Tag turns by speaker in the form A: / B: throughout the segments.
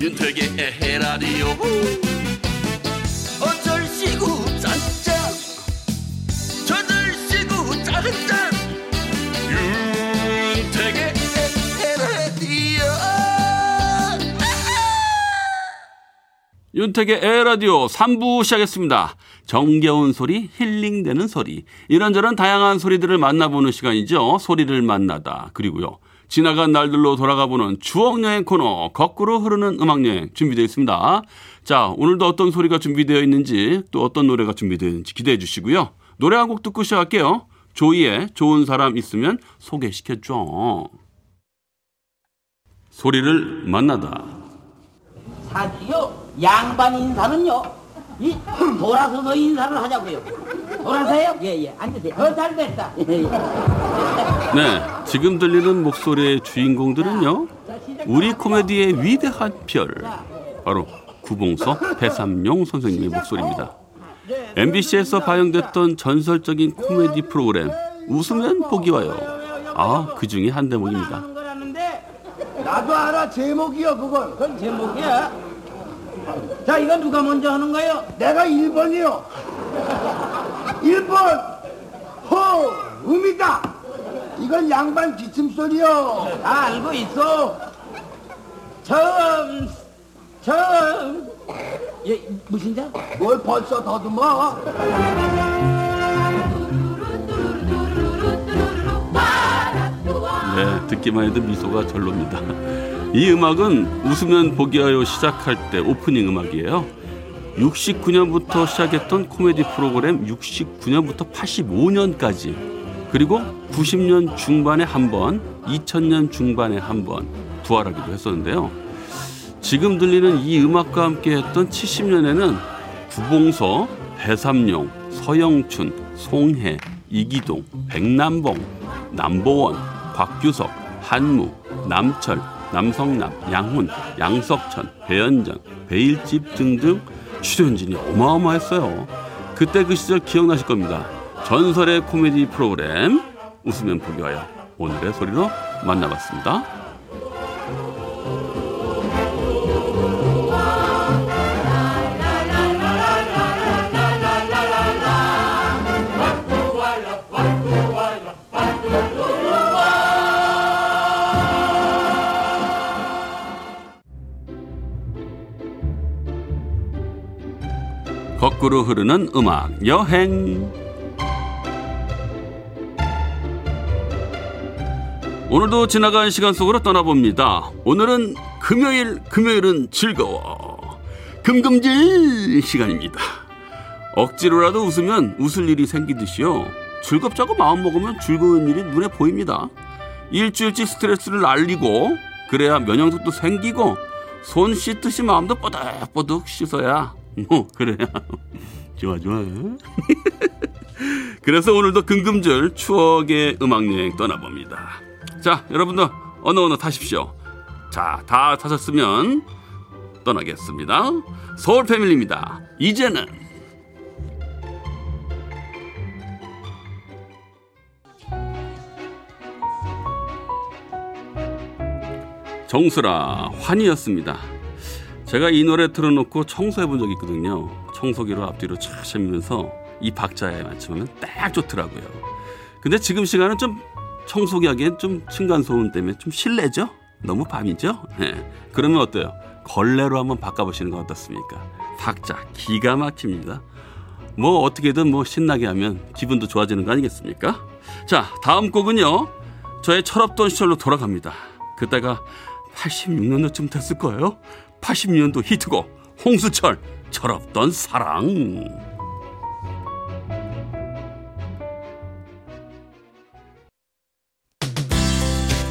A: 윤택의 에헤라디오 어쩔 시구 짠짠 저들 시구 짠짠 윤택의 에헤라디오 윤택의 에라디오 3부 시작했습니다. 정겨운 소리, 힐링되는 소리, 이런저런 다양한 소리들을 만나보는 시간이죠. 소리를 만나다. 그리고요. 지나간 날들로 돌아가보는 추억여행 코너, 거꾸로 흐르는 음악여행 준비되어 있습니다. 자, 오늘도 어떤 소리가 준비되어 있는지, 또 어떤 노래가 준비되어 있는지 기대해 주시고요. 노래 한 곡 듣고 시작할게요. 조이의 좋은 사람 있으면 소개시켜줘. 소리를 만나다.
B: 사지요 양반 인사는요 이 돌아서서 인사를 하자고요 돌아서요? 예 예. 앉으세요 어 잘 됐다.
A: 네, 지금 들리는 목소리의 주인공들은요. 우리 코미디의 위대한 별, 바로 구봉서 배삼용 선생님의 목소리입니다. MBC에서 방영됐던 전설적인 코미디 프로그램 웃으면 보기 와요. 아, 그 중에 한 대목입니다.
C: 나도 알아 제목이요 그건.
B: 그건 제목이야. 자 이거 누가 먼저 하는 거요?
C: 내가 1번이요 1번. 호 음이다. 이건 양반 기침소리요.
B: 다 알고 있어. 처음 처음 예 무슨 자
C: 뭘 벌써 더듬어?
A: 네, 듣기만 해도 미소가 절로입니다. 이 음악은 웃으면 보기 와요 시작할 때 오프닝 음악이에요. 69년부터 시작했던 코미디 프로그램 69년부터 85년까지 그리고 90년 중반에 한 번, 2000년 중반에 한 번 부활하기도 했었는데요. 지금 들리는 이 음악과 함께 했던 70년에는 구봉서, 배삼룡, 서영춘, 송해, 이기동, 백남봉, 남보원, 곽규석, 한무, 남철, 남성남, 양훈, 양석천, 배현정, 배일집 등등 출연진이 어마어마했어요. 그때 그 시절 기억나실 겁니다. 전설의 코미디 프로그램 웃으면 와요. 오늘의 소리로 만나봤습니다. 거꾸로 흐르는 음악 여행 오늘도 지나간 시간 속으로 떠나봅니다. 오늘은 금요일 금요일은 즐거워 금금질 시간입니다. 억지로라도 웃으면 웃을 일이 생기듯이요. 즐겁자고 마음 먹으면 즐거운 일이 눈에 보입니다. 일주일치 스트레스를 날리고 그래야 면역력도 생기고 손 씻듯이 마음도 뽀득뽀득 씻어야 뭐 그래야 좋아 좋아. 그래서 오늘도 금금절 추억의 음악 여행 떠나봅니다. 자, 여러분들 어느 어느 타십시오. 자, 다 타셨으면 떠나겠습니다. 서울 패밀리입니다. 이제는 정수라 환희였습니다. 제가 이 노래 틀어놓고 청소해 본 적이 있거든요. 청소기로 앞뒤로 촥 세면서 이 박자에 맞추면 딱 좋더라고요. 근데 지금 시간은 좀 청소기 하기엔 좀 층간소음 때문에 좀 실내죠? 너무 밤이죠? 네. 그러면 어때요? 걸레로 한번 바꿔보시는 건 어떻습니까? 박자 기가 막힙니다. 뭐 어떻게든 뭐 신나게 하면 기분도 좋아지는 거 아니겠습니까? 자, 다음 곡은요. 저의 철없던 시절로 돌아갑니다. 그때가 86년도쯤 됐을 거예요. 86년도 히트곡 홍수철 철없던 사랑.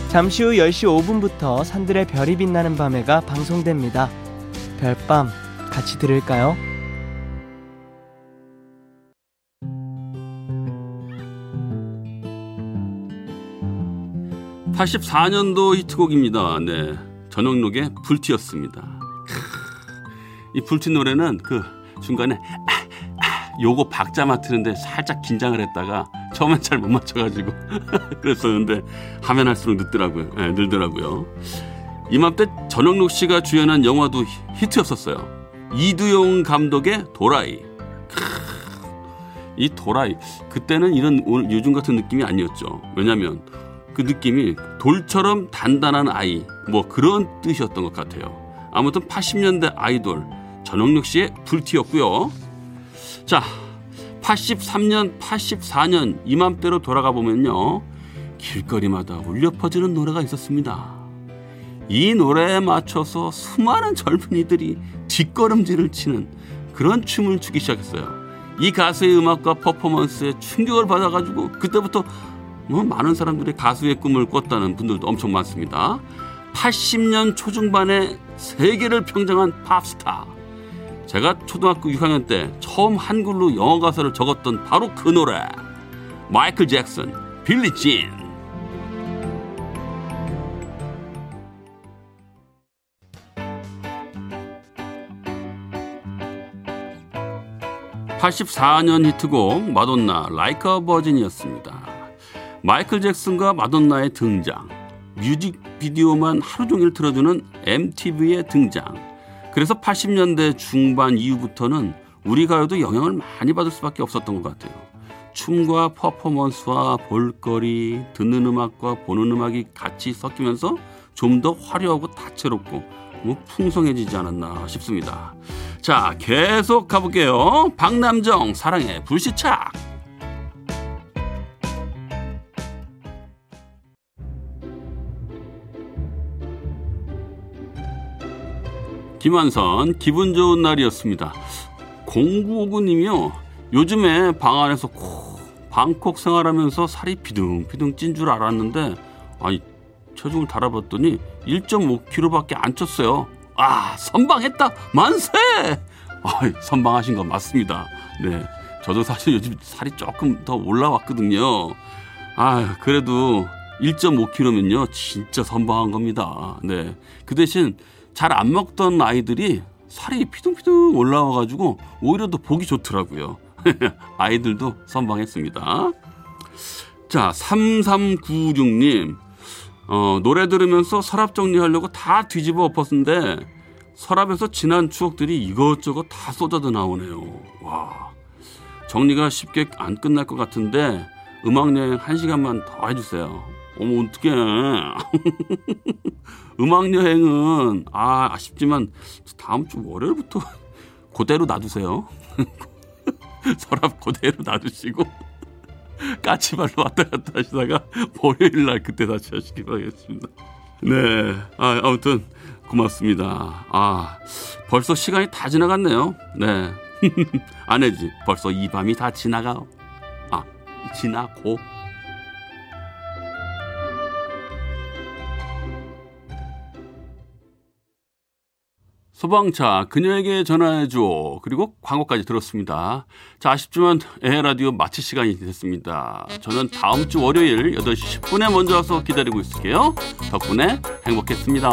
D: 잠시 후 10시 5분부터 산들의 별이 빛나는 밤에가 방송됩니다. 별밤 같이 들을까요?
A: 84년도 히트곡입니다. 네. 전영록의 불티였습니다. 이 불티 노래는 그 중간에 아, 아, 요거 박자 맡으는데 살짝 긴장을 했다가 처음엔 잘 못 맞춰가지고 그랬었는데 하면 할수록 늦더라고요. 네, 늘더라고요. 이맘때 전영록 씨가 주연한 영화도 히트였었어요. 이두용 감독의 도라이. 이 도라이 그때는 이런 요즘 같은 느낌이 아니었죠. 왜냐하면 그 느낌이 돌처럼 단단한 아이 뭐 그런 뜻이었던 것 같아요. 아무튼 80년대 아이돌 전영록 씨의 불티였고요. 자, 83년, 84년 이맘때로 돌아가 보면요. 길거리마다 울려 퍼지는 노래가 있었습니다. 이 노래에 맞춰서 수많은 젊은이들이 뒷걸음질을 치는 그런 춤을 추기 시작했어요. 이 가수의 음악과 퍼포먼스에 충격을 받아가지고 그때부터 뭐 많은 사람들이 가수의 꿈을 꿨다는 분들도 엄청 많습니다. 80년 초중반에 세계를 평정한 팝스타. 제가 초등학교 6학년 때 처음 한글로 영어 가사를 적었던 바로 그 노래. 마이클 잭슨, 빌리 진. 84년 히트곡 마돈나 라이커 버진이었습니다. 마이클 잭슨과 마돈나의 등장, 뮤직비디오만 하루 종일 틀어주는 MTV의 등장. 그래서 80년대 중반 이후부터는 우리 가요도 영향을 많이 받을 수밖에 없었던 것 같아요. 춤과 퍼포먼스와 볼거리, 듣는 음악과 보는 음악이 같이 섞이면서 좀 더 화려하고 다채롭고 뭐 풍성해지지 않았나 싶습니다. 자, 계속 가볼게요. 박남정, 사랑의 불시착. 김한선, 기분 좋은 날이었습니다. 0959님이요. 요즘에 방 안에서 코, 방콕 생활하면서 살이 비둥비둥 찐 줄 알았는데, 아니, 체중을 달아봤더니 1.5kg밖에 안 쪘어요. 아, 선방했다! 만세! 아, 선방하신 거 맞습니다. 네. 저도 사실 요즘 살이 조금 더 올라왔거든요. 아, 그래도 1.5kg면요. 진짜 선방한 겁니다. 네. 그 대신 잘 안 먹던 아이들이 살이 피둥피둥 올라와가지고 오히려 더 보기 좋더라고요. 아이들도 선방했습니다. 자, 3396님. 어, 노래 들으면서 서랍 정리하려고 다 뒤집어 엎었는데 서랍에서 지난 추억들이 이것저것 다 쏟아져 나오네요. 와. 정리가 쉽게 안 끝날 것 같은데 음악 여행 한 시간만 더 해주세요. 어머, 어떡해. 음악 여행은, 아, 아쉽지만 다음 주 월요일부터 그대로 놔두세요. 서랍 그대로 놔두시고. 까치발로 왔다 갔다 하시다가 월요일 날 그때 다시 하시기 바라겠습니다. 네. 아, 아무튼 고맙습니다. 아, 벌써 시간이 다 지나갔네요. 네. 아내지. 벌써 이 밤이 다 지나가. 아, 지나고. 소방차 그녀에게 전화해줘 그리고 광고까지 들었습니다. 자 아쉽지만 에라디오 마칠 시간이 됐습니다. 저는 다음 주 월요일 8시 10분에 먼저 와서 기다리고 있을게요. 덕분에 행복했습니다.